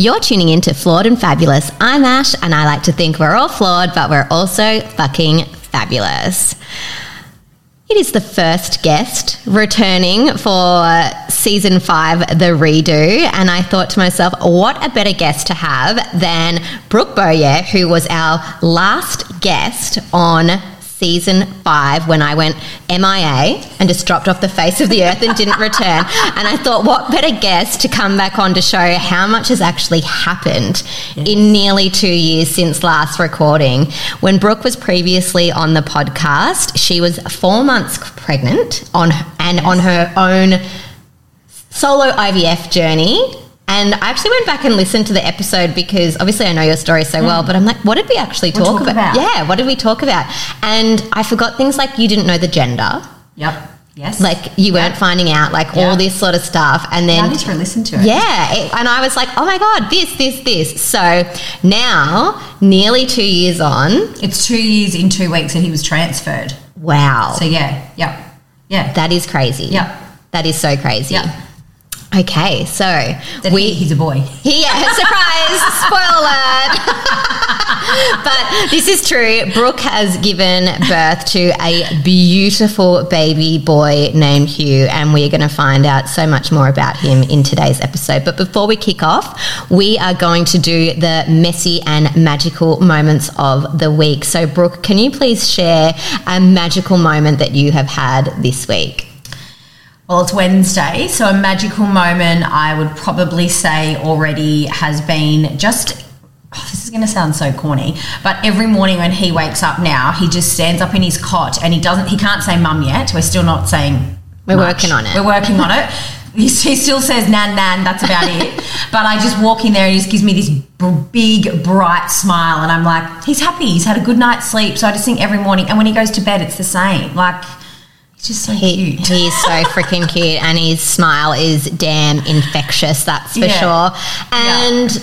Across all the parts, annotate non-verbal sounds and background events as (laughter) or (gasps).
You're tuning into Flawed and Fabulous. I'm Ashe, and I like to think we're all flawed, but we're also fucking fabulous. It is the first guest returning for season five, the redo. And I thought to myself, what a better guest to have than Brooke Bowyer, who was our last guest on season five when I went MIA and just dropped off the face of the (laughs) earth and didn't return. And I thought, what better guest to come back on to show how much has actually happened yes. in nearly two years since last recording. When Brooke was previously on the podcast, she was four months pregnant on and yes. on her own solo IVF journey and I actually went back and listened to the episode because obviously I know your story so well, mm. but I'm like, what did we actually talk, talk about? about? Yeah, what did we talk about? And I forgot things like you didn't know the gender. Yep. Yes. Like you weren't finding out like all this sort of stuff. And then I need to listen to it. Yeah. It, and I was like, oh my God, this, this, this. So now, nearly two years on. It's two years in two weeks that he was transferred. Wow. So yeah. Yep. Yeah. That is crazy. Yeah. That is so crazy. Yep. Okay, so we he, he's a boy. Yeah, (laughs) surprise! spoiler alert! (laughs) but this is true. Brooke has given birth to a beautiful baby boy named Huw, and we're going to find out so much more about him in today's episode. But before we kick off, we are going to do the messy and magical moments of the week. So, Brooke, can you please share a magical moment that you have had this week? Well, it's Wednesday, so a magical moment I would probably say already has been just. Oh, this is going to sound so corny, but every morning when he wakes up now, he just stands up in his cot and he doesn't. He can't say mum yet. We're still not saying. We're much. working on it. We're working on it. (laughs) He, he still says nan nan. That's about it. But I just walk in there and he just gives me this big bright smile, and I'm like, he's happy. He's had a good night's sleep. So I just think every morning, and when he goes to bed, it's the same. Like just so he, cute. He's so freaking cute, and his smile is damn infectious. That's for yeah. sure. And yeah.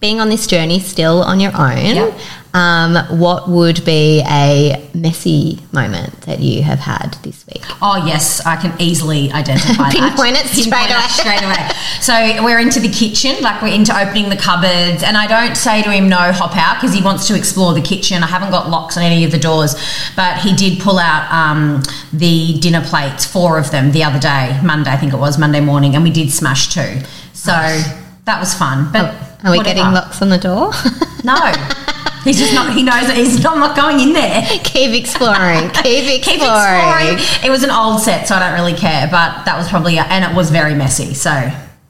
being on this journey still on your own. Yeah um, what would be a messy moment that you have had this week? Oh yes, I can easily identify (laughs) Pinpoint that. it straight Pinpoint away. straight away. So we're into the kitchen, like we're into opening the cupboards, and I don't say to him no, hop out because he wants to explore the kitchen. I haven't got locks on any of the doors, but he did pull out um, the dinner plates, four of them, the other day, Monday I think it was Monday morning, and we did smash two. So that was fun. But are we whatever. getting locks on the door? (laughs) no. He's just not. He knows that he's not, not going in there. Keep exploring. (laughs) Keep exploring. Keep exploring. It was an old set, so I don't really care. But that was probably, and it was very messy. So,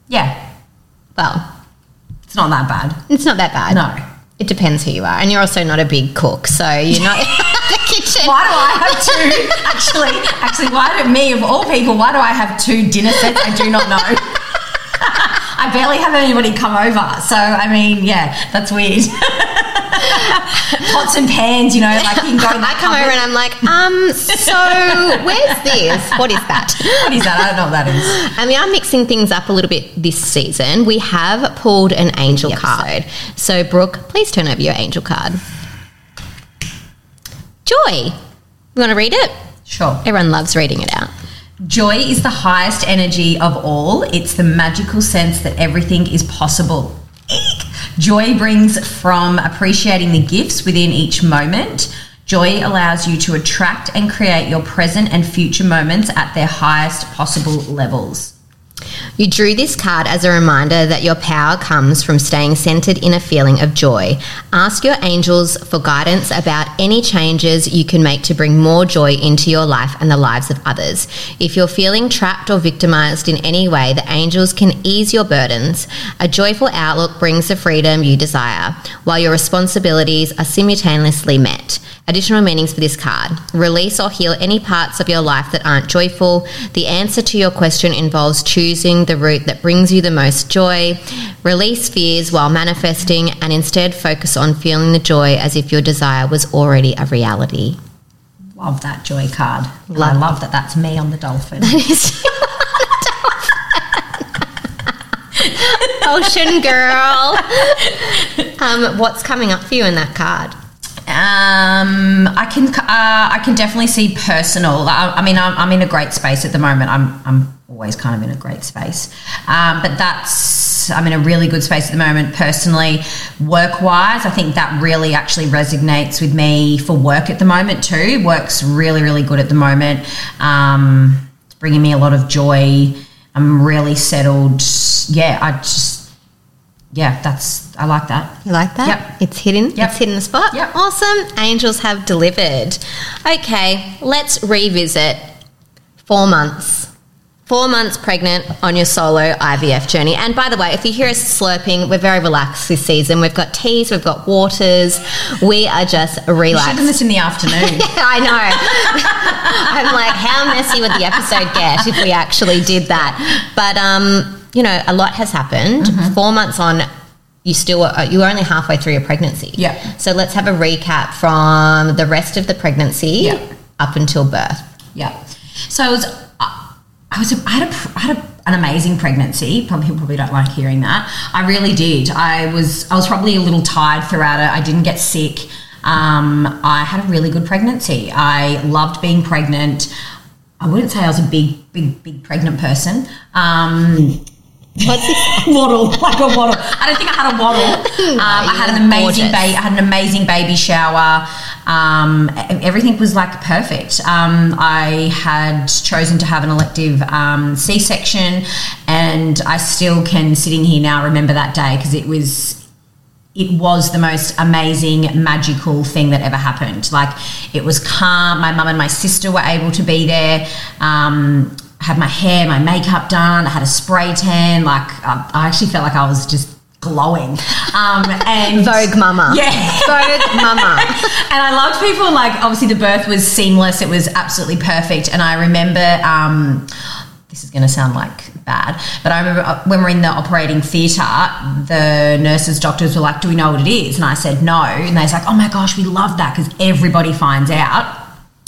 yeah. Well, it's not that bad. It's not that bad. No. It depends who you are, and you're also not a big cook, so you're not (laughs) the kitchen. Why do I have two? (laughs) actually, actually, why do me of all people? Why do I have two dinner sets? I do not know. I barely have anybody come over. So, I mean, yeah, that's weird. Pots and pans, you know, like you can go. (laughs) I come over and I'm like, um, so where's this? What is that? What is that? I don't know what that is. And we are mixing things up a little bit this season. We have pulled an angel card. So, Brooke, please turn over your angel card. Joy. You want to read it? Sure. Everyone loves reading it out. Joy is the highest energy of all. It's the magical sense that everything is possible. Joy brings from appreciating the gifts within each moment. Joy allows you to attract and create your present and future moments at their highest possible levels. You drew this card as a reminder that your power comes from staying centered in a feeling of joy. Ask your angels for guidance about any changes you can make to bring more joy into your life and the lives of others. If you're feeling trapped or victimized in any way, the angels can ease your burdens. A joyful outlook brings the freedom you desire, while your responsibilities are simultaneously met. Additional meanings for this card release or heal any parts of your life that aren't joyful. The answer to your question involves choosing the route that brings you the most joy. Release fears while manifesting and instead focus on feeling the joy as if your desire was already a reality. Love that joy card. Love. I love that that's me on the dolphin. That is. (laughs) (laughs) Ocean girl. Um, what's coming up for you in that card? Um, I can uh, I can definitely see personal. I, I mean, I'm, I'm, in a great space at the moment. I'm I'm always kind of in a great space, um, but that's I'm in a really good space at the moment personally. Work wise, I think that really actually resonates with me for work at the moment too. Work's really, really good at the moment. Um, it's bringing me a lot of joy. I'm really settled. Yeah, I just, yeah, that's, I like that. You like that? Yep. It's hidden. Yep. It's hidden the spot. Yep. Awesome. Angels have delivered. Okay, let's revisit four months. Four months pregnant on your solo IVF journey. And by the way, if you hear us slurping, we're very relaxed this season. We've got teas, we've got waters. We are just You should this in the afternoon. (laughs) I know. (laughs) I'm like, how messy would the episode get if we actually did that? But um, you know, a lot has happened. Mm-hmm. Four months on, you still uh, you were only halfway through your pregnancy. Yeah. So let's have a recap from the rest of the pregnancy Yeah. up until birth. Yeah. So I was, I was, I had, a, I had a, an amazing pregnancy. Probably people probably don't like hearing that. I really did. I was, I was probably a little tired throughout it. I didn't get sick. Um, I had a really good pregnancy. I loved being pregnant. I wouldn't say I was a big, big, big pregnant person. Um, What's this? waddle, like a waddle. (laughs) I don't think I had a waddle. Um, I had an amazing baby. I had an amazing baby shower. Um, everything was like perfect. Um, I had chosen to have an elective um, C-section, and I still can, sitting here now, remember that day because it was it was the most amazing, magical thing that ever happened. Like it was calm. My mum and my sister were able to be there. Um, I had my hair, my makeup done. I had a spray tan. Like I, I actually felt like I was just glowing. Um, (laughs) and Vogue mama. Yeah. Vogue mama. (laughs) and I loved people like obviously the birth was seamless. It was absolutely perfect. And I remember um, this is going to sound like bad, but I remember uh, when we're in the operating theatre, the nurses, doctors were like, "Do we know what it is?" And I said, "No." And they was like, "Oh my gosh, we love that because everybody finds out."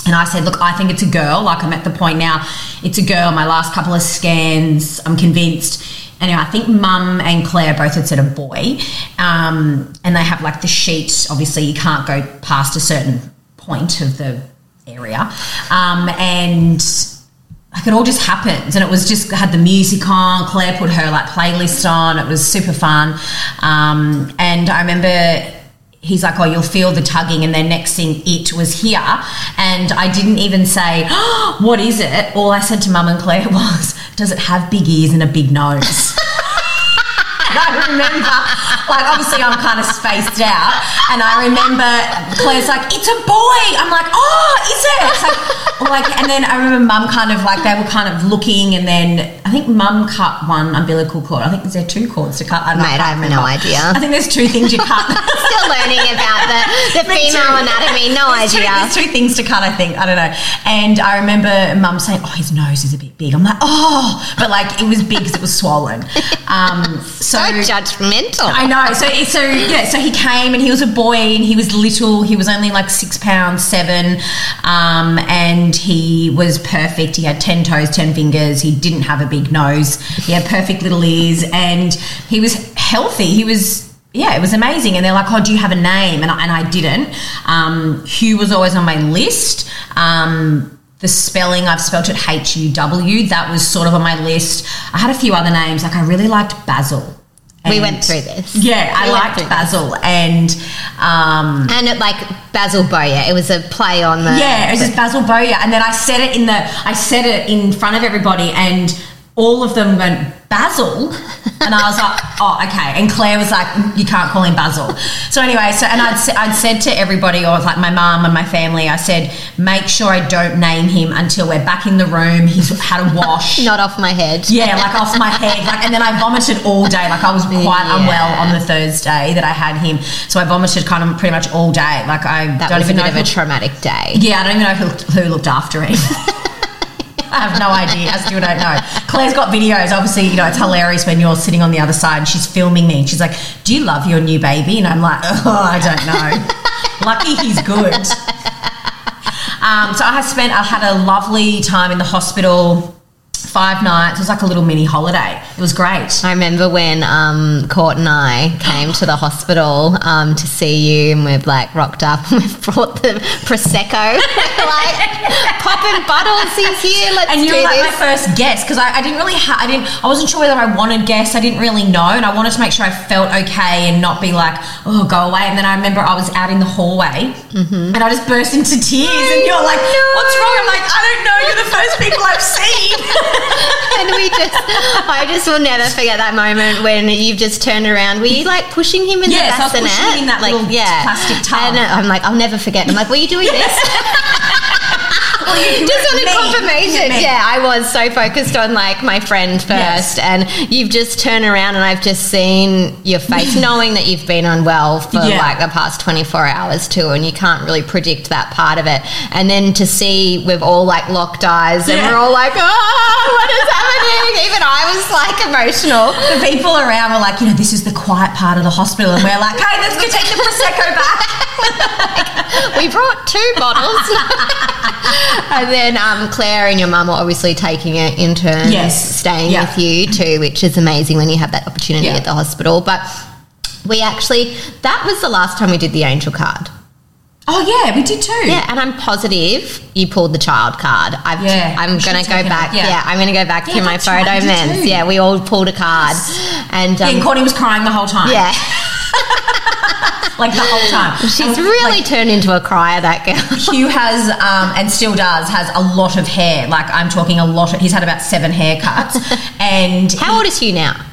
And I said, look, I think it's a girl. Like, I'm at the point now, it's a girl. My last couple of scans, I'm convinced. Anyway, I think mum and Claire both had said a boy. Um, and they have like the sheets. Obviously, you can't go past a certain point of the area. Um, and like it all just happens and it was just had the music on claire put her like playlist on it was super fun um, and i remember he's like oh you'll feel the tugging. And then next thing it was here. And i didn't even say oh, what is it? All i said to mum and claire (laughs) was does it have big ears and a big nose? (laughs) I remember, like, obviously I'm kind of spaced out, and I remember Claire's like, "It's a boy." I'm like, "Oh, is it?" It's like, like, and then I remember Mum kind of like they were kind of looking, and then I think Mum cut one umbilical cord. I think is there two cords to cut? I don't Mate, I have can't no remember. idea. I think there's two things you cut. (laughs) Still learning about the, the female anatomy. No There's two, idea. there's two things to cut, I think. I don't know. And I remember mum saying, oh, his nose is a bit big. I'm like, oh, but like it was big because it was swollen. Um, so, So judgmental. I know. So, so yeah. So he came and he was a boy and he was little. He was only like six pounds seven, um, and he was perfect. He had ten toes, ten fingers. He didn't have a big nose. He had perfect little ears, and he was healthy. He was. Yeah, it was amazing. And they're like, "Oh, do you have a name?" And I, and I didn't. Um, Huw was always on my list. Um, the spelling I've spelt it H U W. That was sort of on my list. I had a few other names. Like I really liked Basil. we went through this. yeah, I We went liked Basil, and um, And it, like Basil Bowyer, it was a play on the. yeah, it was just Basil Bowyer. And then I said it in the, I said it in front of everybody, and all of them went Basil, and I was like, oh, okay. And Claire was like, you can't call him Basil. So anyway, so and I'd I'd said to everybody, or like my mum and my family, I said, make sure I don't name him until we're back in the room. He's had a wash. (laughs) Not off my head. Yeah, like off my head. Like, and then I vomited all day. Like I was quite Yeah. unwell on the Thursday that I had him, so I vomited kind of pretty much all day. Like I That don't was a even bit know of a who, traumatic day. yeah, I don't even know who, who looked after him. (laughs) I have no idea. I still don't know. Claire's got videos. Obviously, you know, it's hilarious when you're sitting on the other side and she's filming me. and She's like, Do you love your new baby? And I'm like, Oh, I don't know. Lucky he's good. Um, so I have spent, I had a lovely time in the hospital. Five nights. It was like a little mini holiday. It was great. I remember when um, Court and I came to the hospital um, to see you, and we've like rocked up and (laughs) we've brought the prosecco, (laughs) like popping bottles is here. Let's and you were like this. my first guest because I, I didn't really ha- I didn't I wasn't sure whether I wanted guests I didn't really know and I wanted to make sure I felt okay and not be like oh go away and then I remember I was out in the hallway and I just burst into tears and you're like no. what's wrong I'm like I don't know you're the first people I've seen (laughs) (laughs) and we just, I just will never forget that moment when you've just turned around. Were you like pushing him in Yes, the I was pushing him in that like, little plastic tub. And I'm like, I'll never forget. I'm like, were you doing this? (laughs) just on a confirmation. Me. Yeah, I was so focused on like my friend first, Yes. and you've just turned around and I've just seen your face, (laughs) knowing that you've been unwell for Yeah. like the past 24 hours too, and you can't really predict that part of it. And then to see we've all like locked eyes and Yeah. we're all like, oh, what is happening? Even I was like emotional. the people around were like you know this is the quiet part of the hospital and we're like hey let's go take the prosecco back (laughs) we brought two bottles. (laughs) (laughs) and then um, Claire and your mum are obviously taking it in turns, Yes. staying Yeah. with you too, which is amazing when you have that opportunity Yeah. at the hospital. But we actually, that was the last time we did the angel card. oh yeah we did too Yeah, and I'm positive you pulled the child card. I've, Yeah, I'm going to go back. Yeah. yeah. I'm going to go back Yeah, through my right, photo you mens. Yeah, we all pulled a card. And um, and Courtney was crying the whole time yeah, (laughs) (laughs) like the whole time she's And, really like, turned into a crier, that girl. (laughs) Huw has, um, and still does, has a lot of hair. Like I'm talking a lot. Of, he's had about seven haircuts, (laughs) and How old is Huw now?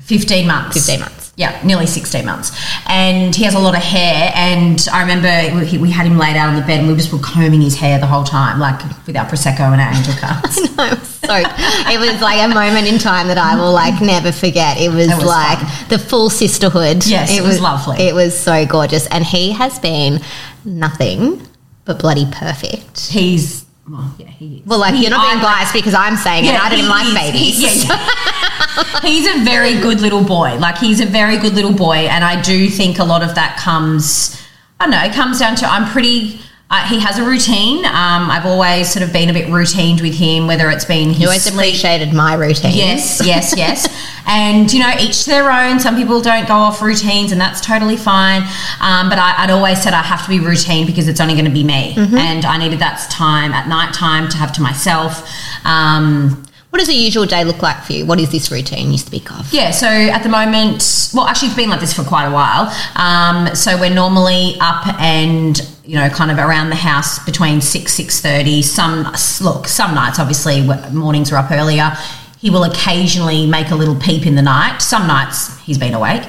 fifteen months. 15 months. Yeah, nearly sixteen months, and he has a lot of hair. And I remember we, we had him laid out on the bed, and we just were combing his hair the whole time, like with our prosecco and our angel (laughs) cards. It was so it was like a moment in time that I will like never forget. It was, It was like fun. the full sisterhood. Yes, it was lovely. It was so gorgeous, and he has been nothing but bloody perfect. He's well, yeah, he is. Well, like you're not being biased because I'm saying it. I didn't he like is. babies. He- yeah, yeah. (laughs) he's a very good little boy. Like he's a very good little boy, and I do think a lot of that comes. I don't know. It comes down to I'm pretty. Uh, he has a routine. Um, I've always sort of been a bit routined with him, whether it's been his You always appreciated my routine. Yes, yes, yes. (laughs) and, you know, each to their own. Some people don't go off routines, and that's totally fine. Um, but I, I'd always said I have to be routine because it's only going to be me. And I needed that time at night time to have to myself. Um, What does a usual day look like for you? What is this routine you speak of? yeah, so at the moment, well, actually, it's been like this for quite a while. Um, so we're normally up and you know, kind of around the house between six six thirty. Some look, some nights obviously mornings are up earlier. He will occasionally make a little peep in the night. Some nights he's been awake.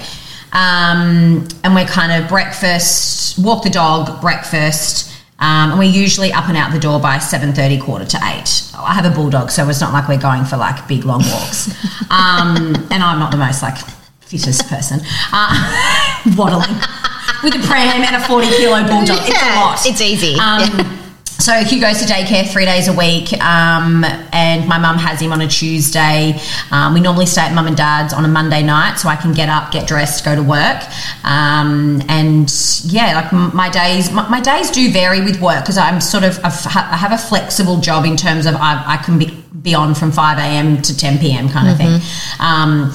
Um, and we're kind of breakfast, walk the dog, breakfast, um, and we're usually up and out the door by 7.30, quarter to 8. I have a bulldog, so it's not like we're going for like big, long walks. (laughs) Um, and I'm not the most like fittest person. Uh, (laughs) waddling with a pram and a 40 kilo bulldog. It's a lot. It's easy. Um, Yeah. So Huw goes to daycare three days a week, um, and my mum has him on a Tuesday. Um, we normally stay at mum and dad's on a Monday night, so I can get up, get dressed, go to work. Um, and yeah, like my days, my, my days do vary with work because I'm sort of I have a flexible job in terms of I, I can be, be on from five a.m. to ten p.m. kind of thing. Um,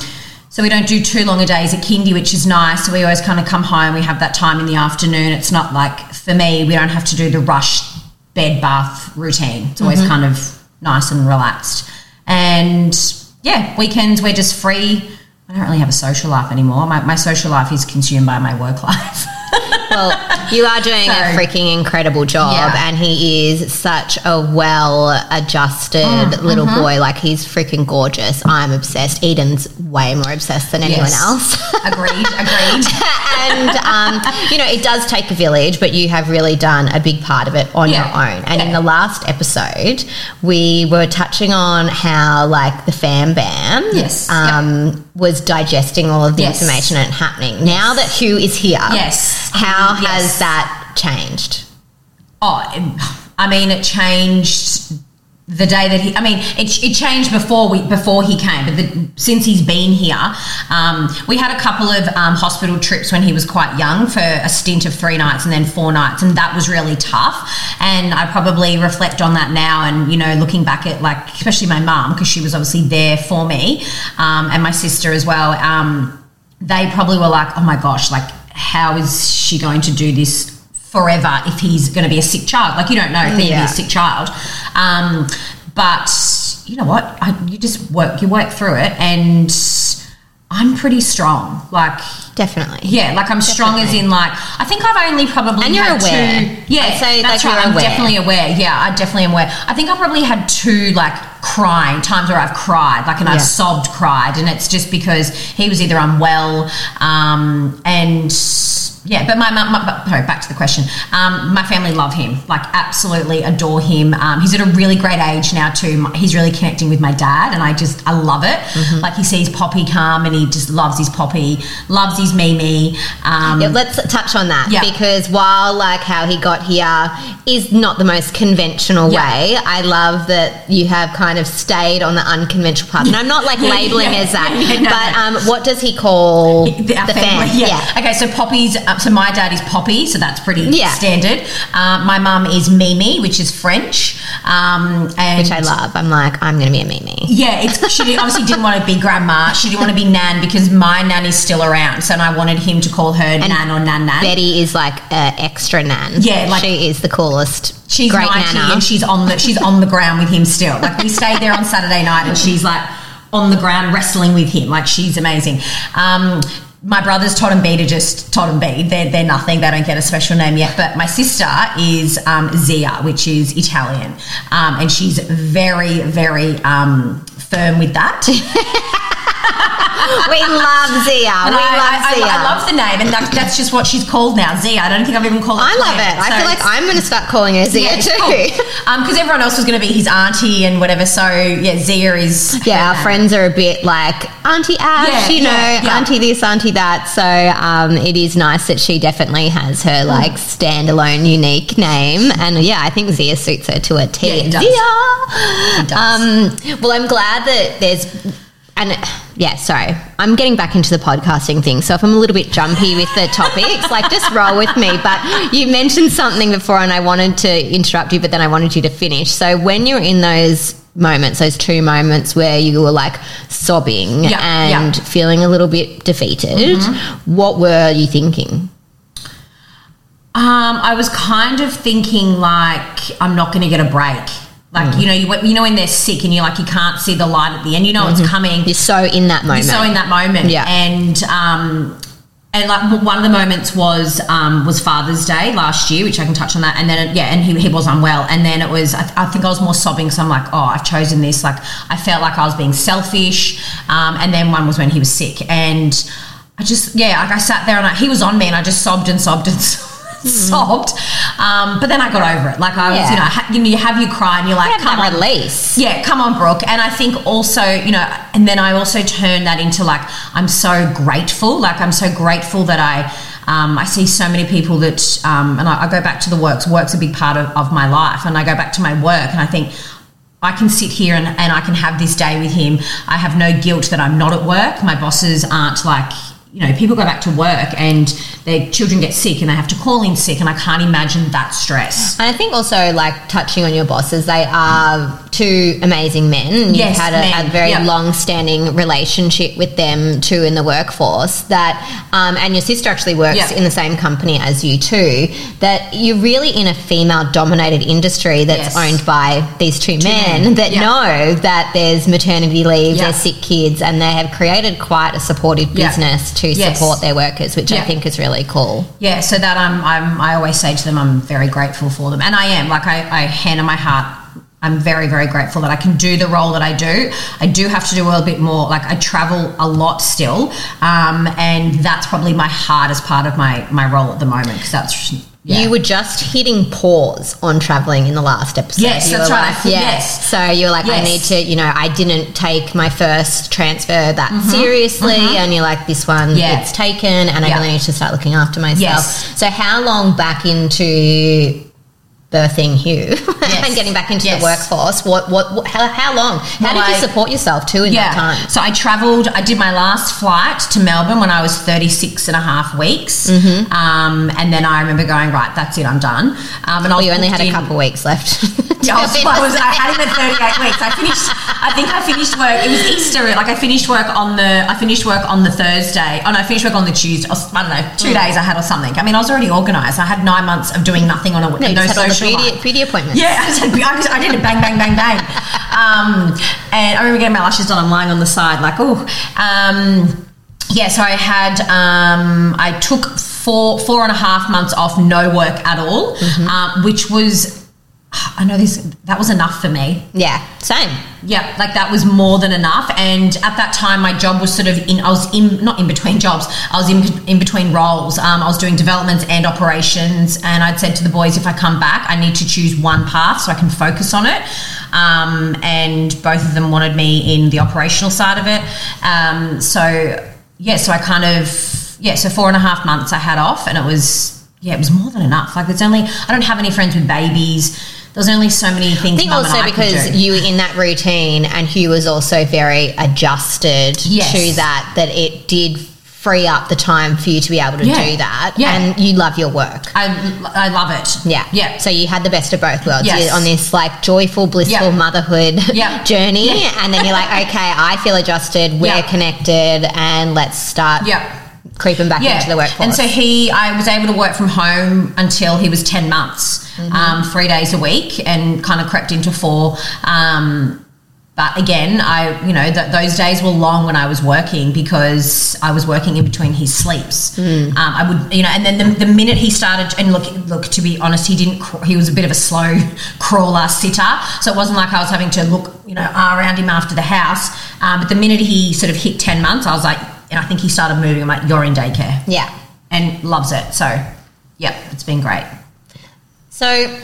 so we don't do too long a days at kindy, which is nice. So we always kind of come home. We have that time in the afternoon. It's not like for me, we don't have to do the rush bed bath routine. It's always mm-hmm. kind of nice and relaxed. And yeah, weekends we're just free. I don't really have a social life anymore. My, my social life is consumed by my work life. (laughs) Well, you are doing a freaking incredible job, Yeah. and he is such a well adjusted Mm, little mm-hmm. boy. Like, he's freaking gorgeous. I'm obsessed. Eden's way more obsessed than anyone Yes. else. (laughs) agreed, agreed. and, um, you know, it does take a village, but you have really done a big part of it on Yeah. your own. And in the last episode, we were touching on how, like, the fan bam Yes. um, was digesting all of the Yes. information and happening. Now that Huw is here, Yes. how Yes. has that changed? Oh, I mean, it changed the day that he, I mean, it, it changed before we before he came, but the, since he's been here, um, we had a couple of um, hospital trips when he was quite young for a stint of three nights and then four nights, and that was really tough. And I probably reflect on that now, and you know, looking back at like, especially my mum because she was obviously there for me, um, and my sister as well. Um, they probably were like, "Oh my gosh, like, how is she going to do this?" Forever, if he's going to be a sick child, like you don't know if be Yeah. a sick child. Um, but you know what? I, you just work, you work through it, and I'm pretty strong. Like, Definitely. yeah, like I'm strong as in like I think I've only probably And you're had aware. Two, yeah, I'd say, that's like, right. I'm aware. definitely aware. Yeah, I definitely am aware. I think I probably had two like crying times where I've cried, like and Yeah. I've sobbed, cried, and it's just because he was either unwell, um, and yeah. But my mum, my, but- sorry, back to the question. Um, my family love him, like absolutely adore him. Um, he's at a really great age now too. He's really connecting with my dad, and I just I love it. Mm-hmm. Like he sees Poppy come, and he just loves his Poppy, loves his Mimi. Um, Yeah, let's touch on that Yeah. because while like how he got here is not the most conventional Yeah. way, I love that you have kind of stayed on the unconventional path. And I'm not like (laughs) labeling as that, no, but no. um, what does he call the, the family, fam? yeah. Okay, so Poppy's. Uh, so my dad is Poppy, so that's pretty Yeah. standard. Uh, my mum is Mimi, which is French, um, and which I love. I'm like, I'm going to be a Mimi. Yeah, it's she obviously didn't want to be grandma. She didn't want to be nan because my nan is still around. So and I wanted him to call her nan or nan nan. Betty is like an extra nan. Yeah, like- she is the coolest. She's great 90 nana. and she's on the she's on the ground with him still. Like we stayed there on Saturday night and she's like on the ground wrestling with him. Like she's amazing. Um, my brothers Todd and B are just Todd and B. They're, they're nothing. They don't get a special name yet. But my sister is um, Zia, which is Italian, um, and she's very very um, firm with that. (laughs) we love Zia. And we I, love I, I, Zia. I love the name, and that, that's just what she's called now, Zia. I don't think I've even called her. I love it. I feel like I'm going to start calling her Zia Yeah, too. cool. Um, because everyone else was going to be his auntie and whatever. So yeah, Zia is. Yeah, our name. friends are a bit like Auntie Ashe, Yeah, you know, yeah. Auntie this, Auntie that. So um, it is nice that she definitely has her like standalone, unique name, and yeah, I think Zia suits her to a T. Yeah, it does. Zia. It does. Um, well, I'm glad that there's. And yeah, sorry, I'm getting back into the podcasting thing. So if I'm a little bit jumpy with the topics, like just roll with me. But you mentioned something before, and I wanted to interrupt you, but then I wanted you to finish. So when you're in those moments, those two moments where you were like sobbing Yeah, and yeah. feeling a little bit defeated, what were you thinking? Um, I was kind of thinking like I'm not going to get a break. Like you know, you, you know when they're sick and you're like you can't see the light at the end. You know it's coming. You're so in that moment. You're so in that moment. Yeah. And um, and like one of the moments was um, was Father's Day last year, which I can touch on that. And then yeah, and he, he was unwell. And then it was I, I think I was more sobbing. So I'm like, oh, I've chosen this. Like I felt like I was being selfish. Um, and then one was when he was sick, and I just yeah, like I sat there and I, he was on me, and I just sobbed and sobbed and. (laughs) sobbed (laughs) um, but then I got over it like I was Yeah. you know ha- you know you have you cry and you're like You come on release. yeah, come on, Brooke. And I think also, you know, and then I also turn that into like, I'm so grateful. Like, I'm so grateful that I, um, I see so many people that, um, and I, I go back to the works. Work's a big part of, of my life. And I go back to my work and I think, I can sit here and, and I can have this day with him. I have no guilt that I'm not at work. My bosses aren't like, you know, people go back to work and their children get sick and they have to call in sick. And I can't imagine that stress. And I think also like touching on your bosses, they are two amazing men. You've Yes, had a, a very yeah. long-standing relationship with them too in the workforce. That um, and your sister actually works Yeah. in the same company as you too. That you're really in a female-dominated industry that's Yes. owned by these two, men, men, that yeah. know that there's maternity leave, there's sick kids, and they have created quite a supportive business to Yes. support their workers, which I think is really cool. Yeah, so that I'm, I'm, I always say to them, I'm very grateful for them, and I am. Like I, I hand on my heart, I'm very, very grateful that I can do the role that I do. I do have to do a little bit more. Like I travel a lot still, um, and that's probably my hardest part of my my role at the moment because that's yeah. You were just hitting pause on traveling in the last episode. Yes, You that's were right. Like, yeah. yes. So you were like, I need to, you know, I didn't take my first transfer that Mm-hmm. seriously, and you're like, this one, Yeah. it's taken, and I really need to start looking after myself. Yes. So how long back into birthing Huw (laughs) Yes. and getting back into Yes. the workforce. What, what, what how, how long? How Well, did you I- support yourself too in that time? So I traveled, I did my last flight to Melbourne when I was 36 and a half weeks. Um, and then I remember going, right, that's it, I'm done. Um, and I Well, was you only had booked a in- couple weeks left. (laughs) Yeah, I, was, I, was, I had him at 38 weeks. I finished. I think I finished work. It was Easter. Like I finished work on the. I finished work on the Thursday. Oh no, I finished work on the Tuesday. I don't know, two Mm. days I had or something. I mean, I was already organised. I had nine months of doing nothing on a no, you no just had all the social beauty, appointments. Yeah, I, said, I, just, I did it bang, bang, bang, bang. Um, and I remember getting my lashes done. I'm lying on the side, like, oh. Um, yeah, so I had, um, I took four, four and a half months off, no work at all, um, which was, (gasps) I know this, that was enough for me. Yeah, same. Yeah, like that was more than enough. And at that time, my job was sort of in, I was in, not in between jobs, I was in, in between roles. Um, I was doing developments and operations. And I'd said to the boys, if I come back, I need to choose one path so I can focus on it. Um, and both of them wanted me in the operational side of it. Um, so, yeah, so I kind of, yeah, so four and a half months I had off and it was, yeah, it was more than enough. Like, it's only, I don't have any friends with babies. There's only so many things. I think also I because you were in that routine and Huw was also very adjusted Yes. to that, that it did free up the time for you to be able to Yeah. do that. Yeah. And you love your work. I, I love it. Yeah. Yeah. So you had the best of both worlds. Yes. You're on this like joyful, blissful Yeah. motherhood Yeah. (laughs) journey. And then you're like, okay, I feel adjusted. We're connected and let's start Yeah. Creeping back into the workforce. And so he, I was able to work from home until he was 10 months, Mm-hmm. um, three days a week, and kind of crept into four. Um, but again, I, you know, th- those days were long when I was working because I was working in between his sleeps. Mm. Um, I would, you know, and then the, the minute he started, and look, look, to be honest, he didn't, cr- he was a bit of a slow (laughs) crawler sitter. So it wasn't like I was having to look, you know, around him after the house. Um, but the minute he sort of hit 10 months, I was like, and I think he started moving. I'm like, you're in daycare yeah. and loves it. So, yep, it's been great. So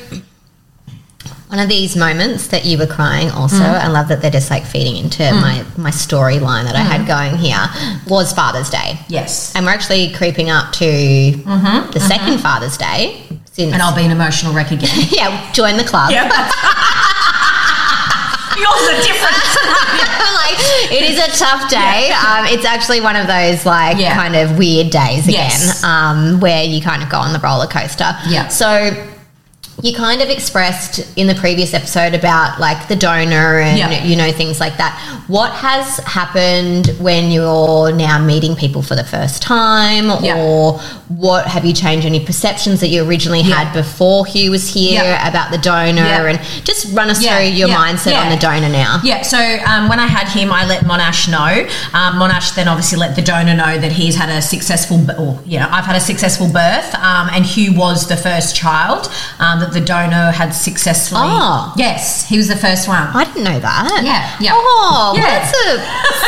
one of these moments that you were crying also, Mm. I love that they're just like feeding into my, my storyline that I had Mm. going here, was Father's Day. Yes. And we're actually creeping up to the second Father's Day. Since, Mm-hmm, And I'll be an emotional wreck again. (laughs) yeah, join the club. (laughs) Yours are different. (laughs) like it is a tough day. Um, it's actually one of those like Yeah. kind of weird days again, Yes. um, where you kind of go on the roller coaster. Yeah. So you kind of expressed in the previous episode about like the donor and you know things like that. What has happened when you're now meeting people for the first time, or what have you changed any perceptions that you originally had before Huw was here about the donor, and just run us through your mindset on the donor now. Yeah, so um, when I had him, I let Monash know. Um, Monash then obviously let the donor know that he's had a successful, or you know, I've had a successful birth, um, and Huw was the first child um, that the donor had successfully. Oh. yes, he was the first one. I didn't know that. Yeah, yeah. Oh, Yeah. that's a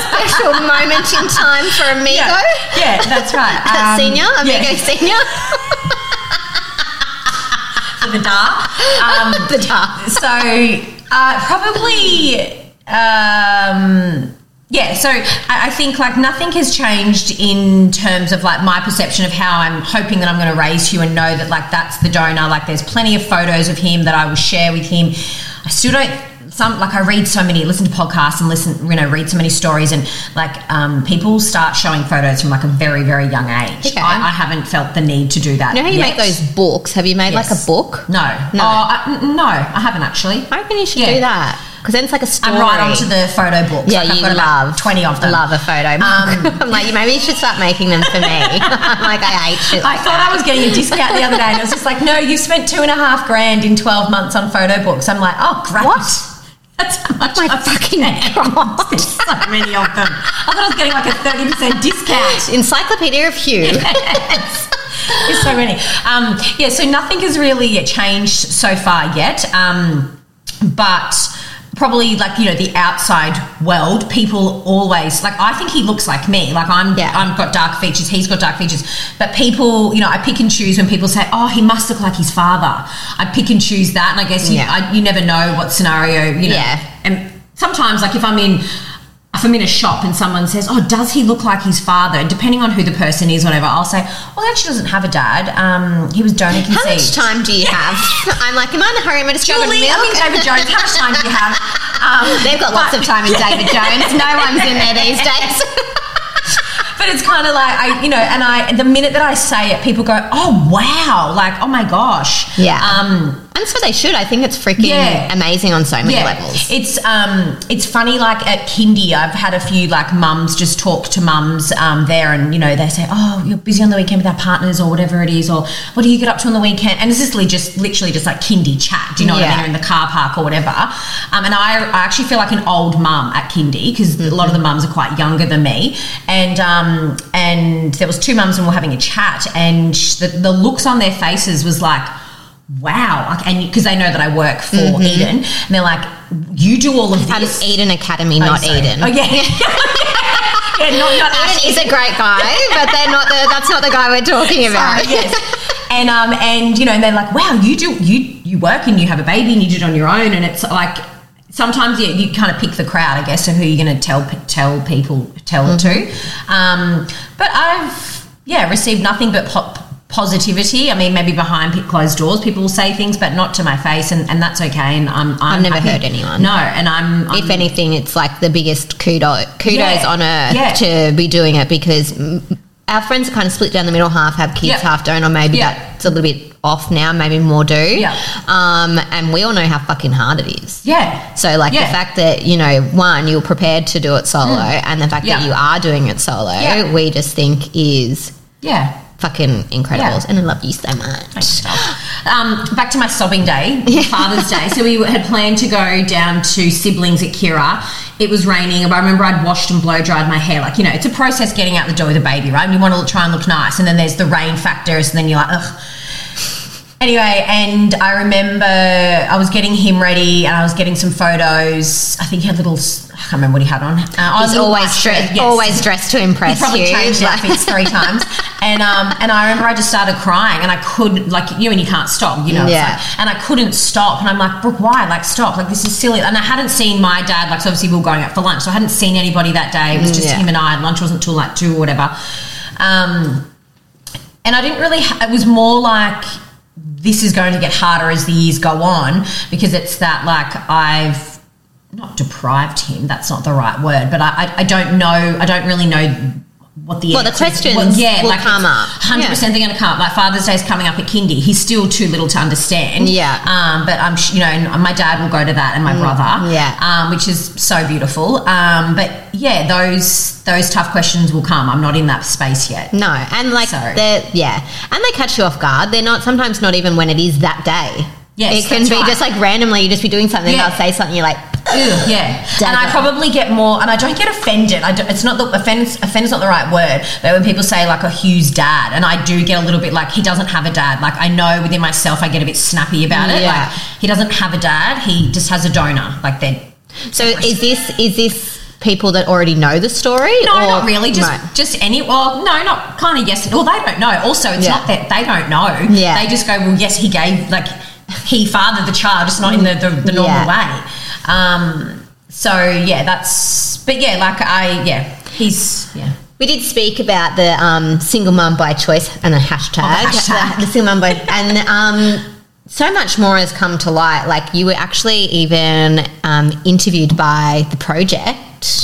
special (laughs) moment in time for Amigo. Yeah, yeah, that's right. (laughs) Um, senior, Amigo yeah. Senior. (laughs) for the dark. Um, the dark. so uh, probably um, yeah so I, think like nothing has changed in terms of like my perception of how i'm hoping that i'm going to raise you and know that like that's the donor like there's plenty of photos of him that i will share with him i still don't some like I read so many, listen to podcasts and listen, you know, read so many stories, and like um, people start showing photos from like a very, very young age. Okay. I, I haven't felt the need to do that. You know how you yet. make those books? Have you made like a book? No, No. Oh, I, no, I haven't actually. I reckon you should Yeah. do that because then it's like a story. I'm right onto the photo books. Yeah, Like, I've you got about love twenty of them. Love a photo. book. (laughs) Um, I'm like, maybe you should start making them for me. (laughs) I'm like, I hate shit. I Like thought I was getting a discount the other day, and it was just like, no, you spent two and a half grand in twelve months on photo books. I'm like, oh, great. What? (laughs) That's how much my I've fucking god! There's so many of them. I thought I was getting like a thirty percent discount. Encyclopedia of Huw. There's so many. Um, yeah, so nothing has really changed so far yet. Um, but probably like you know the outside world people always like i think he looks like me like i'm Yeah. i've got dark features he's got dark features but people you know i pick and choose when people say oh he must look like his father i pick and choose that and i guess you, Yeah. I, you never know what scenario you know Yeah. and sometimes like if i'm in if I'm in a shop and someone says, "Oh, does he look like his father?" Depending on who the person is, whatever, I'll say, "Well, he actually doesn't have a dad. Um, he was donor conceived." How much time do you (laughs) have? I'm like, am I in a hurry? I'm going to Julie, I milk. mean David Jones. How much time do you have? Um, (laughs) They've got lots of time in David (laughs) Jones. No one's in there these days. But it's kind of like I, you know, and I the minute that I say it, people go, "Oh wow!" Like, "Oh my gosh!" Yeah. Um, and so they should. I think it's freaking Yeah. amazing on so many yeah, levels. it's um, it's funny. Like at kindy, I've had a few like mums just talk to mums um, there, and you know they say, "Oh, you're busy on the weekend with our partners, or whatever it is, or what do you get up to on the weekend?" And it's just literally just literally just like kindy chat. Do you know what I mean? Or in the car park or whatever. Um, and I, I actually feel like an old mum at kindy because a lot of the mums are quite younger than me, and um, and there was two mums and we we're having a chat, and the, the looks on their faces was like wow and because they know that i work for eden and they're like you do all of Um, this Eden Academy, Oh, not sorry. Eden. oh yeah (laughs) yeah not, not Eden is a great guy, but they're not the, that's not the guy we're talking about. Sorry, yes. And um and you know and they're like, wow, you do you you work and you have a baby and you do it on your own and it's like sometimes you, you kind of pick the crowd, I guess, of who you're going to tell tell people tell it Mm-hmm. to. Um, but I've yeah received nothing but po- positivity. I mean, maybe behind closed doors, people will say things, but not to my face, and, and that's okay. And I'm, I'm I've never happy- heard anyone. No, and I'm, I'm If anything, it's like the biggest kudos, kudos Yeah, on earth yeah. to be doing it because mm, our friends are kind of split down the middle. Half have kids, Yeah. half don't, or maybe Yeah. that's a little bit off now. Maybe more do. Yeah. Um, and we all know how fucking hard it is. yeah. So, like Yeah. the fact that you know, one, you're prepared to do it solo, and the fact that. You are doing it solo, we just think is Yeah. Fucking incredible. Yeah. And I love you so much. Um, back to my sobbing day, (laughs) Father's Day. So we had planned to go down to siblings at Kira. It was raining, but I remember I'd washed and blow dried my hair. Like you know, it's a process getting out the door with a baby, right? And you want to try and look nice, and then there's the rain factor, so then you're like, ugh. Anyway, and I remember I was getting him ready, and I was getting some photos. I think he had little. I can't remember what he had on. Uh, He's little always dressed, yes. always dressed to He impress probably you. changed Like- outfits three (laughs) times, and um, and I remember I just started crying, and I couldn't like you and you can't stop, you know. Yeah. like- and I couldn't stop, and I'm like, Brooke, why? Like, stop! Like, this is silly. And I hadn't seen my dad. Like, so obviously we were going out for lunch, so I hadn't seen anybody that day. It was just Yeah. him and I. And lunch wasn't till like two or whatever. Um, and I didn't really. Ha- it was more like this is going to get harder as the years go on because it's that like I've not deprived him. That's not the right word, but I, I, I don't know. I don't really know what the Well, the questions yeah, will like come up. Hundred percent, they're going to come up. Like Father's Day is coming up at kindy. He's still too little to understand. Yeah. Um, but I'm, you know, my dad will go to that, and my brother. Mm, yeah. Um, which is so beautiful. Um, but yeah, those those tough questions will come. I'm not in that space yet. No, and like So- they're yeah, and they catch you off guard. They're not sometimes not even when it is that day. Yes, it can be right. just like randomly. You just be doing something. Yeah. I'll say something. You're like, Ew, yeah, and I probably get more, and I don't get offended. I don't, it's not the offense. Offend is not the right word, but when people say like a Huw's dad, and I do get a little bit like he doesn't have a dad. Like I know within myself, I get a bit snappy about it. Yeah. Like he doesn't have a dad. He just has a donor. Like they. so is this is this people that already know the story? No, or- not really. Just No. just any. Well, no, not kind of yes. Well, they don't know. Also, it's Yeah. not that they don't know. Yeah. They just go, well, yes, he gave like he fathered the child, just not in the the, the normal Yeah. way. Um. So yeah, that's. But yeah, like I yeah, he's yeah. We did speak about the um, single mum by choice and a hashtag, Oh, the hashtag. The, (laughs) the single mum by, and um, so much more has come to light. Like you were actually even um, interviewed by the project.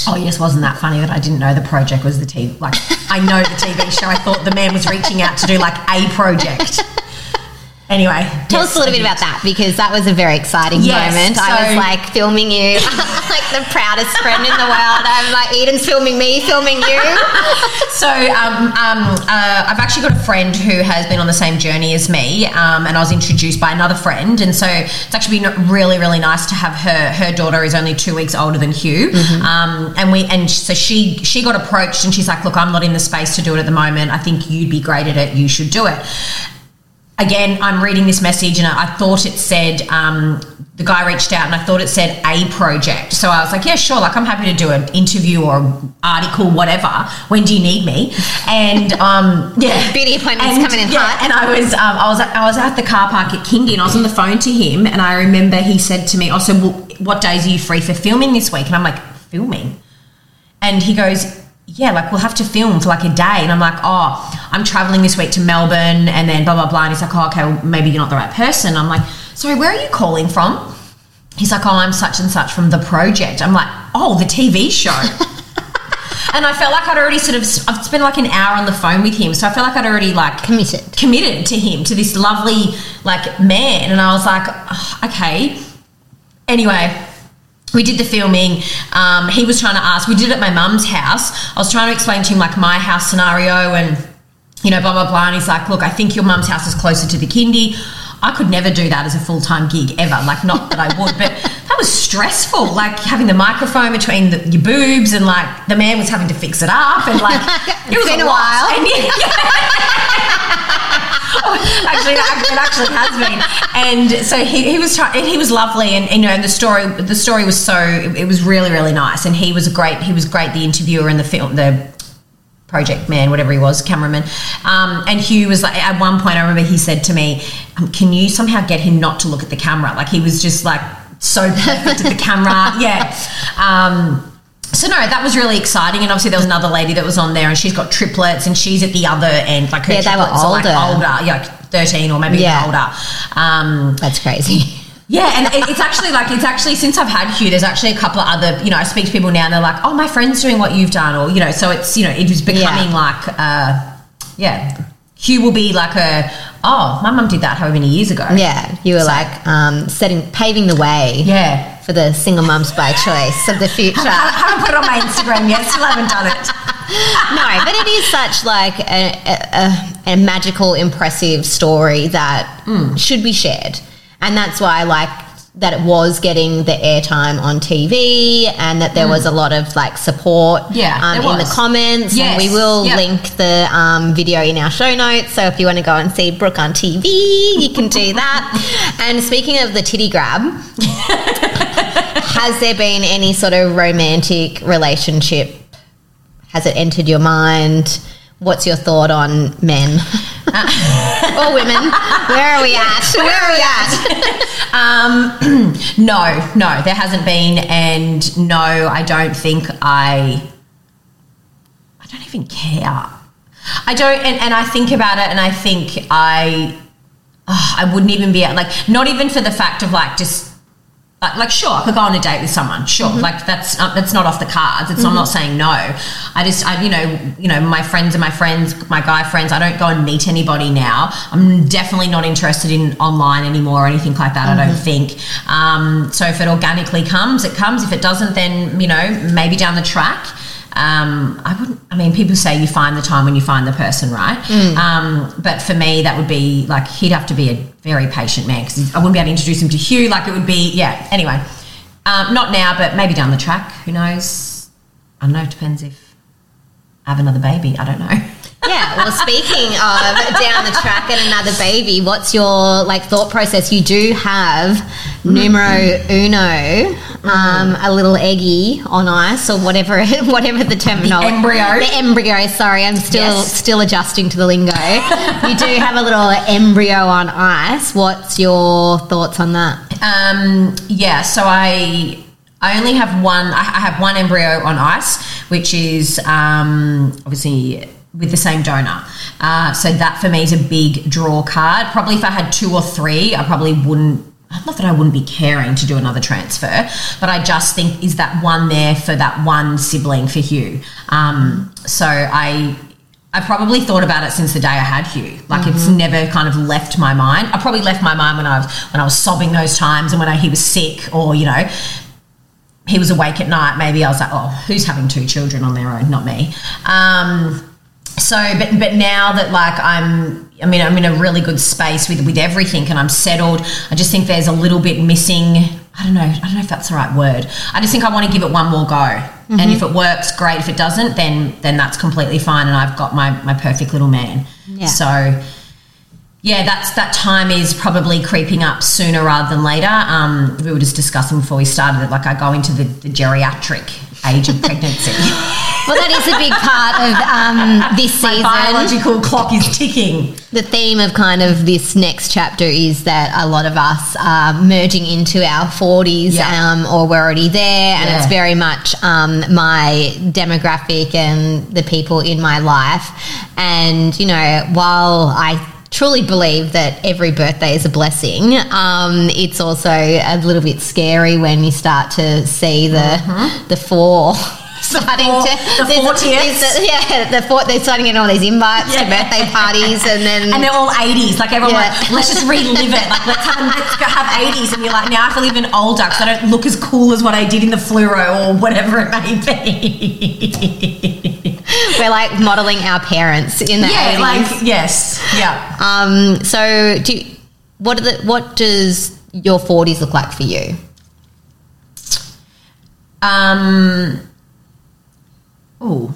Oh yes, wasn't that funny that I didn't know the project was the TV? Like I know the TV show. I thought the man was reaching out to do like a project. Anyway, Tell yes, us a little bit about that because that was a very exciting Yes, moment. I was like filming you, (laughs) like the proudest friend in the world. I'm like Eden's filming me, filming you. (laughs) So um, um, uh, I've actually got a friend who has been on the same journey as me, um, and I was introduced by another friend, and so it's actually been really, really nice to have her. Her daughter is only two weeks older than Huw, um, and we and so she she got approached, and she's like, "Look, I'm not in the space to do it at the moment. I think you'd be great at it. You should do it." Again, I'm reading this message and I, I thought it said, um, the guy reached out and I thought it said a project. So I was like, yeah, sure. Like, I'm happy to do an interview or article, whatever. When do you need me? And (laughs) um, yeah, (laughs) Beauty appointments And, coming in yeah, hot. And I was, um, I was, I was at the car park at Kindy and I was on the phone to him. And I remember he said to me, "Oh, so well, what days are you free for filming this week?" And I'm like, "Filming." and he goes, yeah, like we'll have to film for like a day. And I'm like, oh, I'm traveling this week to Melbourne and then blah, blah, blah. And he's like, oh, okay, well, maybe you're not the right person. I'm like, sorry, where are you calling from? He's like, oh, I'm such and such from the project. I'm like, oh, the TV show. (laughs) and I felt like I'd already sort of, I've spent like an hour on the phone with him. So I felt like I'd already like Committed. committed to him, to this lovely like man. And I was like, "Oh, okay. Anyway, we did the filming. Um, he was trying to ask. We did it at my mum's house. I was trying to explain to him like my house scenario and you know blah blah blah. And he's like, look, I think your mum's house is closer to the kindy. I could never do that as a full time gig ever. Like, not that I would, but (laughs) that was stressful. Like having the microphone between the, your boobs, and like the man was having to fix it up, and like (laughs) it was been a while. And (laughs) actually, it actually has been. And so he, he was trying, he was lovely, and you know, and the story the story was so it, it was really really nice, and he was a great he was great the interviewer and the film the project man, whatever he was, cameraman. Um, and Huw was like, at one point, I remember he said to me, um, "Can you somehow get him not to look at the camera?" Like he was just like so perfect at the camera. (laughs) Yeah. Um, so no, that was really exciting, and obviously there was another lady that was on there, and she's got triplets, and she's at the other end, like her Yeah, they were triplets are like older. older, yeah, like thirteen or maybe Yeah. even older. Um, That's crazy. yeah, and it, it's actually like it's actually since I've had Huw, there's actually a couple of other you know I speak to people now and they're like, oh, my friend's doing what you've done, or you know, so it's you know it was becoming Yeah. like uh, yeah, Huw will be like a oh, my mum did that however many years ago. Yeah, you were like um, setting, paving the way yeah. For the single mums by choice of the future. I haven't put it on my Instagram yet. Still haven't done it. (laughs) no, but it is such like a, a, a magical, impressive story that Mm. should be shared, and that's why I like that it was getting the airtime on TV, and that there was a lot of like support, Mm. Yeah, um, in the comments. Yes, And we will yep. link the um, video in our show notes. So if you want to go and see Brooke on TV, you can do that. (laughs) and speaking of the titty grab. Has there been any sort of romantic relationship? Has it entered your mind? What's your thought on men (laughs) or women? Where are we at? Where are we at? (laughs) Um, (clears throat) no, no, there hasn't been, and no, I don't think I. I don't even care. I don't, and, and I think about it, and I think I, oh, I wouldn't even be like, not even for the fact of like just. Like, like sure, I could go on a date with someone. Sure, like that's uh, that's not off the cards. It's I'm not saying no. I just, I you know, you know, my friends are my friends, my guy friends. I don't go and meet anybody now. I'm definitely not interested in online anymore or anything like that. I don't think. Um, so if it organically comes, it comes. If it doesn't, then you know, maybe down the track. Um, I wouldn't. I mean, people say you find the time when you find the person, right? Um, but for me, that would be like he'd have to be a very patient man because I wouldn't be able to introduce him to Huw. Like it would be, yeah. Anyway, um, not now, but maybe down the track. Who knows? I don't know. It depends if I have another baby. I don't know. (laughs) Yeah. Well, speaking of down the track and another baby, what's your like thought process? You do have numero uno, um, a little eggy on ice or whatever, (laughs) whatever the terminology. embryo. The embryo. Sorry, I'm still Yes. still adjusting to the lingo. you do have a little embryo on ice. What's your thoughts on that? Um, yeah, so I I only have one. I I have one embryo on ice, which is um, obviously with the same donor. Uh, so that for me is a big draw card. Probably if I had two or three, I probably wouldn't. Not that I wouldn't be caring to do another transfer, but I just think is that one there for that one sibling for Huw. Um, so I I probably thought about it since the day I had Huw. Like it's never kind of left my mind. I probably left my mind when I was when I was sobbing those times and when I, he was sick or you know he was awake at night. Maybe I was like, oh, who's having two children on their own? Not me. Um, so, but but now that like I'm, I mean, I'm in a really good space with with everything, and I'm settled. I just think there's a little bit missing. I don't know. I don't know if that's the right word. I just think I want to give it one more go, and if it works, great. If it doesn't, then then that's completely fine, and I've got my my perfect little man. Yeah. So. Yeah, that's that time is probably creeping up sooner rather than later. Um, we were just discussing before we started that, like I go into the, the geriatric age of pregnancy. (laughs) Well, that is a big part of um, this My season. biological clock is ticking. the theme of kind of this next chapter is that a lot of us are merging into our 40s Yeah. um, or we're already there and Yeah. it's very much um, my demographic and the people in my life and you know while i truly believe that every birthday is a blessing um, it's also a little bit scary when you start to see the the four (laughs) starting four- to the there's- 40th. there's- yeah the four, they're starting getting all these invites to Yeah. birthday parties and then And they're all 80s. Like everyone, Yeah. like, let's just relive it. Like let's have let's have eighties, and you're like, now I feel even older because I don't look as cool as what I did in the fluoro or whatever it may be. (laughs) We're like modeling our parents in the yeah, 80s. like yes, yeah. um, so do you- what are the what does your 40s look like for you? Um. Oh.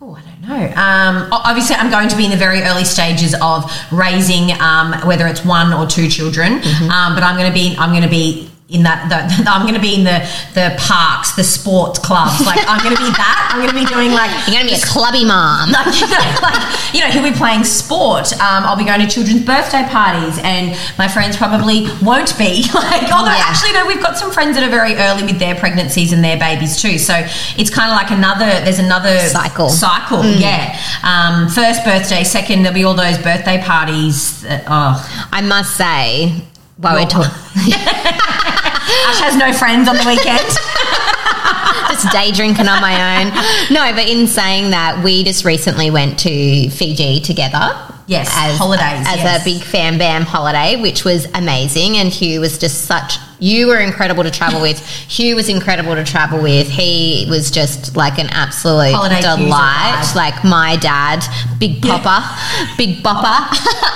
Oh, I don't know. Um, obviously, I'm going to be in the very early stages of raising, um, whether it's one or two children. Mm-hmm. Um, but I'm going to be, I'm going to be in that. The, I'm going to be in the the parks, the sports clubs. Like I'm going to be that. I'm going to be doing like You're going to be a clubby mom. (laughs) like you know, like you know, he'll be playing sport. Um, I'll be going to children's birthday parties, and my friends probably won't be. (laughs) Like, although Yeah. actually, no, we've got some friends that are very early with their pregnancies and their babies too. So it's kind of like another. There's another Cycle. Cycle, yeah. Um, first birthday, second, there'll be all those birthday parties. That, oh, I must say, while we're talking, (laughs) Ashe has no friends on the weekend. (laughs) just day drinking on my own. No, but in saying that, we just recently went to Fiji together. Yes, holidays, As yes. a big fan bam holiday, which was amazing. And Huw was just such, you were incredible to travel with. (laughs) Huw was incredible to travel with. He was just like an absolute Holiday delight. Like my dad, big popper, big bopper.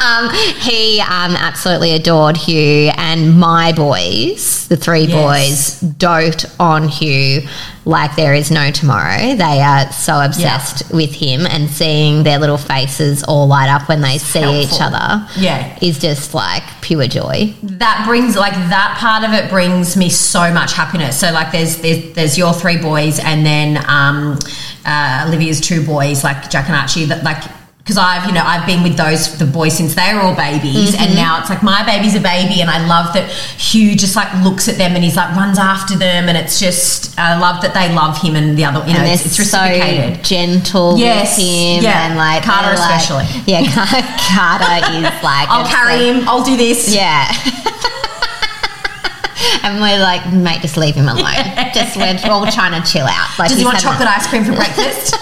(laughs) um, he um, absolutely adored Huw. And my boys, the three Yes. boys, dote on Huw like there is no tomorrow. They are so obsessed with him and seeing their little faces all light up when they see each other Yeah. is just like pure joy. that brings like that part of it brings me so much happiness so like there's there's, there's your three boys and then um uh, olivia's two boys like jack and archie that like because I've, you know, I've been with those the boys since they were all babies, and mm-hmm. now it's like my baby's a baby, and I love that Huw just like looks at them and he's like runs after them, and it's just I love that they love him and the other, you know, and they're it's, it's so gentle Yes, with him yeah. and like Carter they're like- especially. yeah (laughs) Carter is like I'll carry like- him. I'll do this. yeah (laughs) and we're like mate just leave him alone (laughs) just we're all trying to chill out like Does he want chocolate ice cream for breakfast?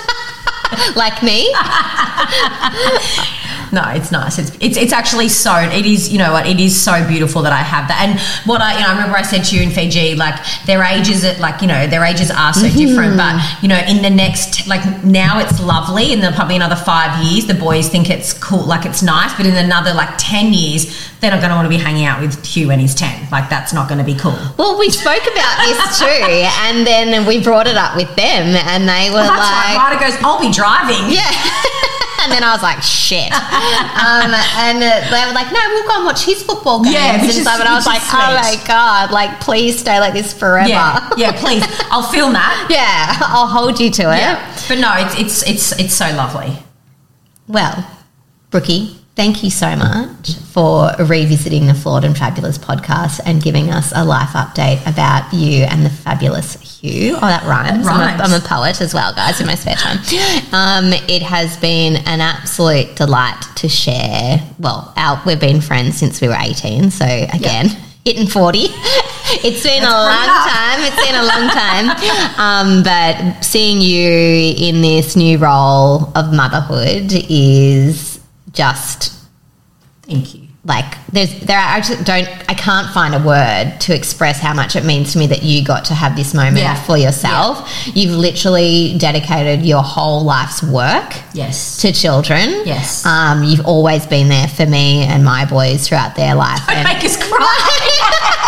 (laughs) like me (laughs) No, it's nice. It's, it's it's actually so. It is. You know what? It is so beautiful that I have that. And what I you know I remember I said to you in Fiji, like their ages at like you know their ages are so mm-hmm. different. But you know in the next like now it's lovely, In then probably another five years the boys think it's cool, like it's nice. But in another like ten years, they're not going to want to be hanging out with Huw when he's ten. Like that's not going to be cool. Well, we spoke about this (laughs) too, and then we brought it up with them, and they were oh, right. like, Ryder goes, I'll be driving. "Yeah." (laughs) And then I was like, "Shit!" Um, and uh, they were like, "No, we'll go and watch his football games." Yeah, which and is- stuff. And I was like, is "Oh sweet. my god! Like, please stay like this forever." Yeah, yeah, please. I'll film that. (laughs) Yeah, I'll hold you to it. Yeah, but no, it's it's it's it's so lovely. Well, Brookie, thank you so much for revisiting the Flawed and Fabulous podcast and giving us a life update about you and the fabulous Huw. Oh, that rhymes. That I'm, a, rhymes. I'm a poet as well, guys, in my spare time. Um, it has been an absolute delight to share. Well, our, we've been friends since we were 18, so again. Hitting 40. (laughs) It's been a long up. time. It's been a long (laughs) time. Um, but seeing you in this new role of motherhood is just Thank you. like there's there are, I just don't I can't find a word to express how much it means to me that you got to have this moment Yeah. for yourself. You've literally dedicated your whole life's work Yes. to children. Yes. Um, you've always been there for me and my boys throughout their life. Don't and- make us cry. (laughs) (laughs)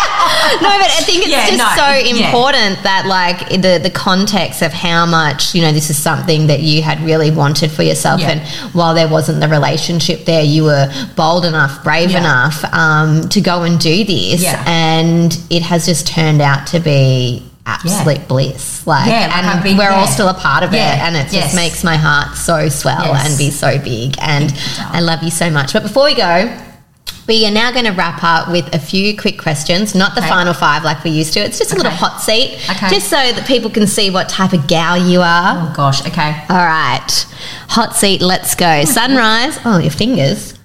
no, but I think it's Yeah, just no, so yeah. important that like the the context of how much you know this is something that you had really wanted for yourself, Yeah. and while there wasn't the relationship there, you were bold enough, brave Yeah. enough um, to go and do this, Yeah. and it has just turned out to be absolute bliss. Like, Yeah, like and been- we're all still a part of Yeah, it, and it just makes my heart so swell Yes. and be so big. And I love you so much. But before we go. We are now going to wrap up with a few quick questions, not the Okay. final five like we used to. It's just a little hot seat, Okay. just so that people can see what type of gal you are. Oh gosh. Okay. All right. Hot seat, let's go. Sunrise. Oh, your fingers.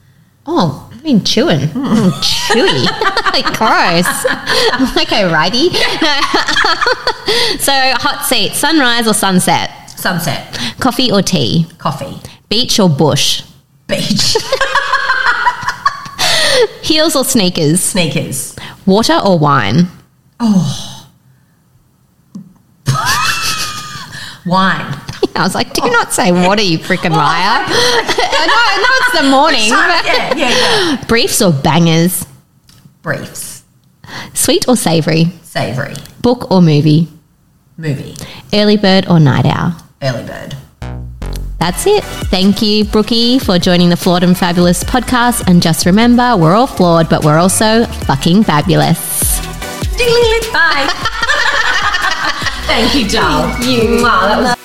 Oh, I've been chewing. Mm, chewy. (laughs) Gross. okay, righty. No. (laughs) so, hot seat, sunrise or sunset? Sunset. Coffee or tea? Coffee. Beach or bush? Beach. (laughs) Heels or sneakers? Sneakers. Water or wine? Oh. (laughs) wine. I was like, do you not say water, you freaking liar. no, it's the morning. yeah, yeah, yeah. Briefs or bangers? Briefs. Sweet or savory? Savory. Book or movie? Movie. Early bird or night owl? Early bird. That's it. Thank you, Brookie, for joining the Flawed and Fabulous podcast. And just remember, we're all flawed, but we're also fucking fabulous. Bye. (laughs) Thank you, doll. You. Wow, that was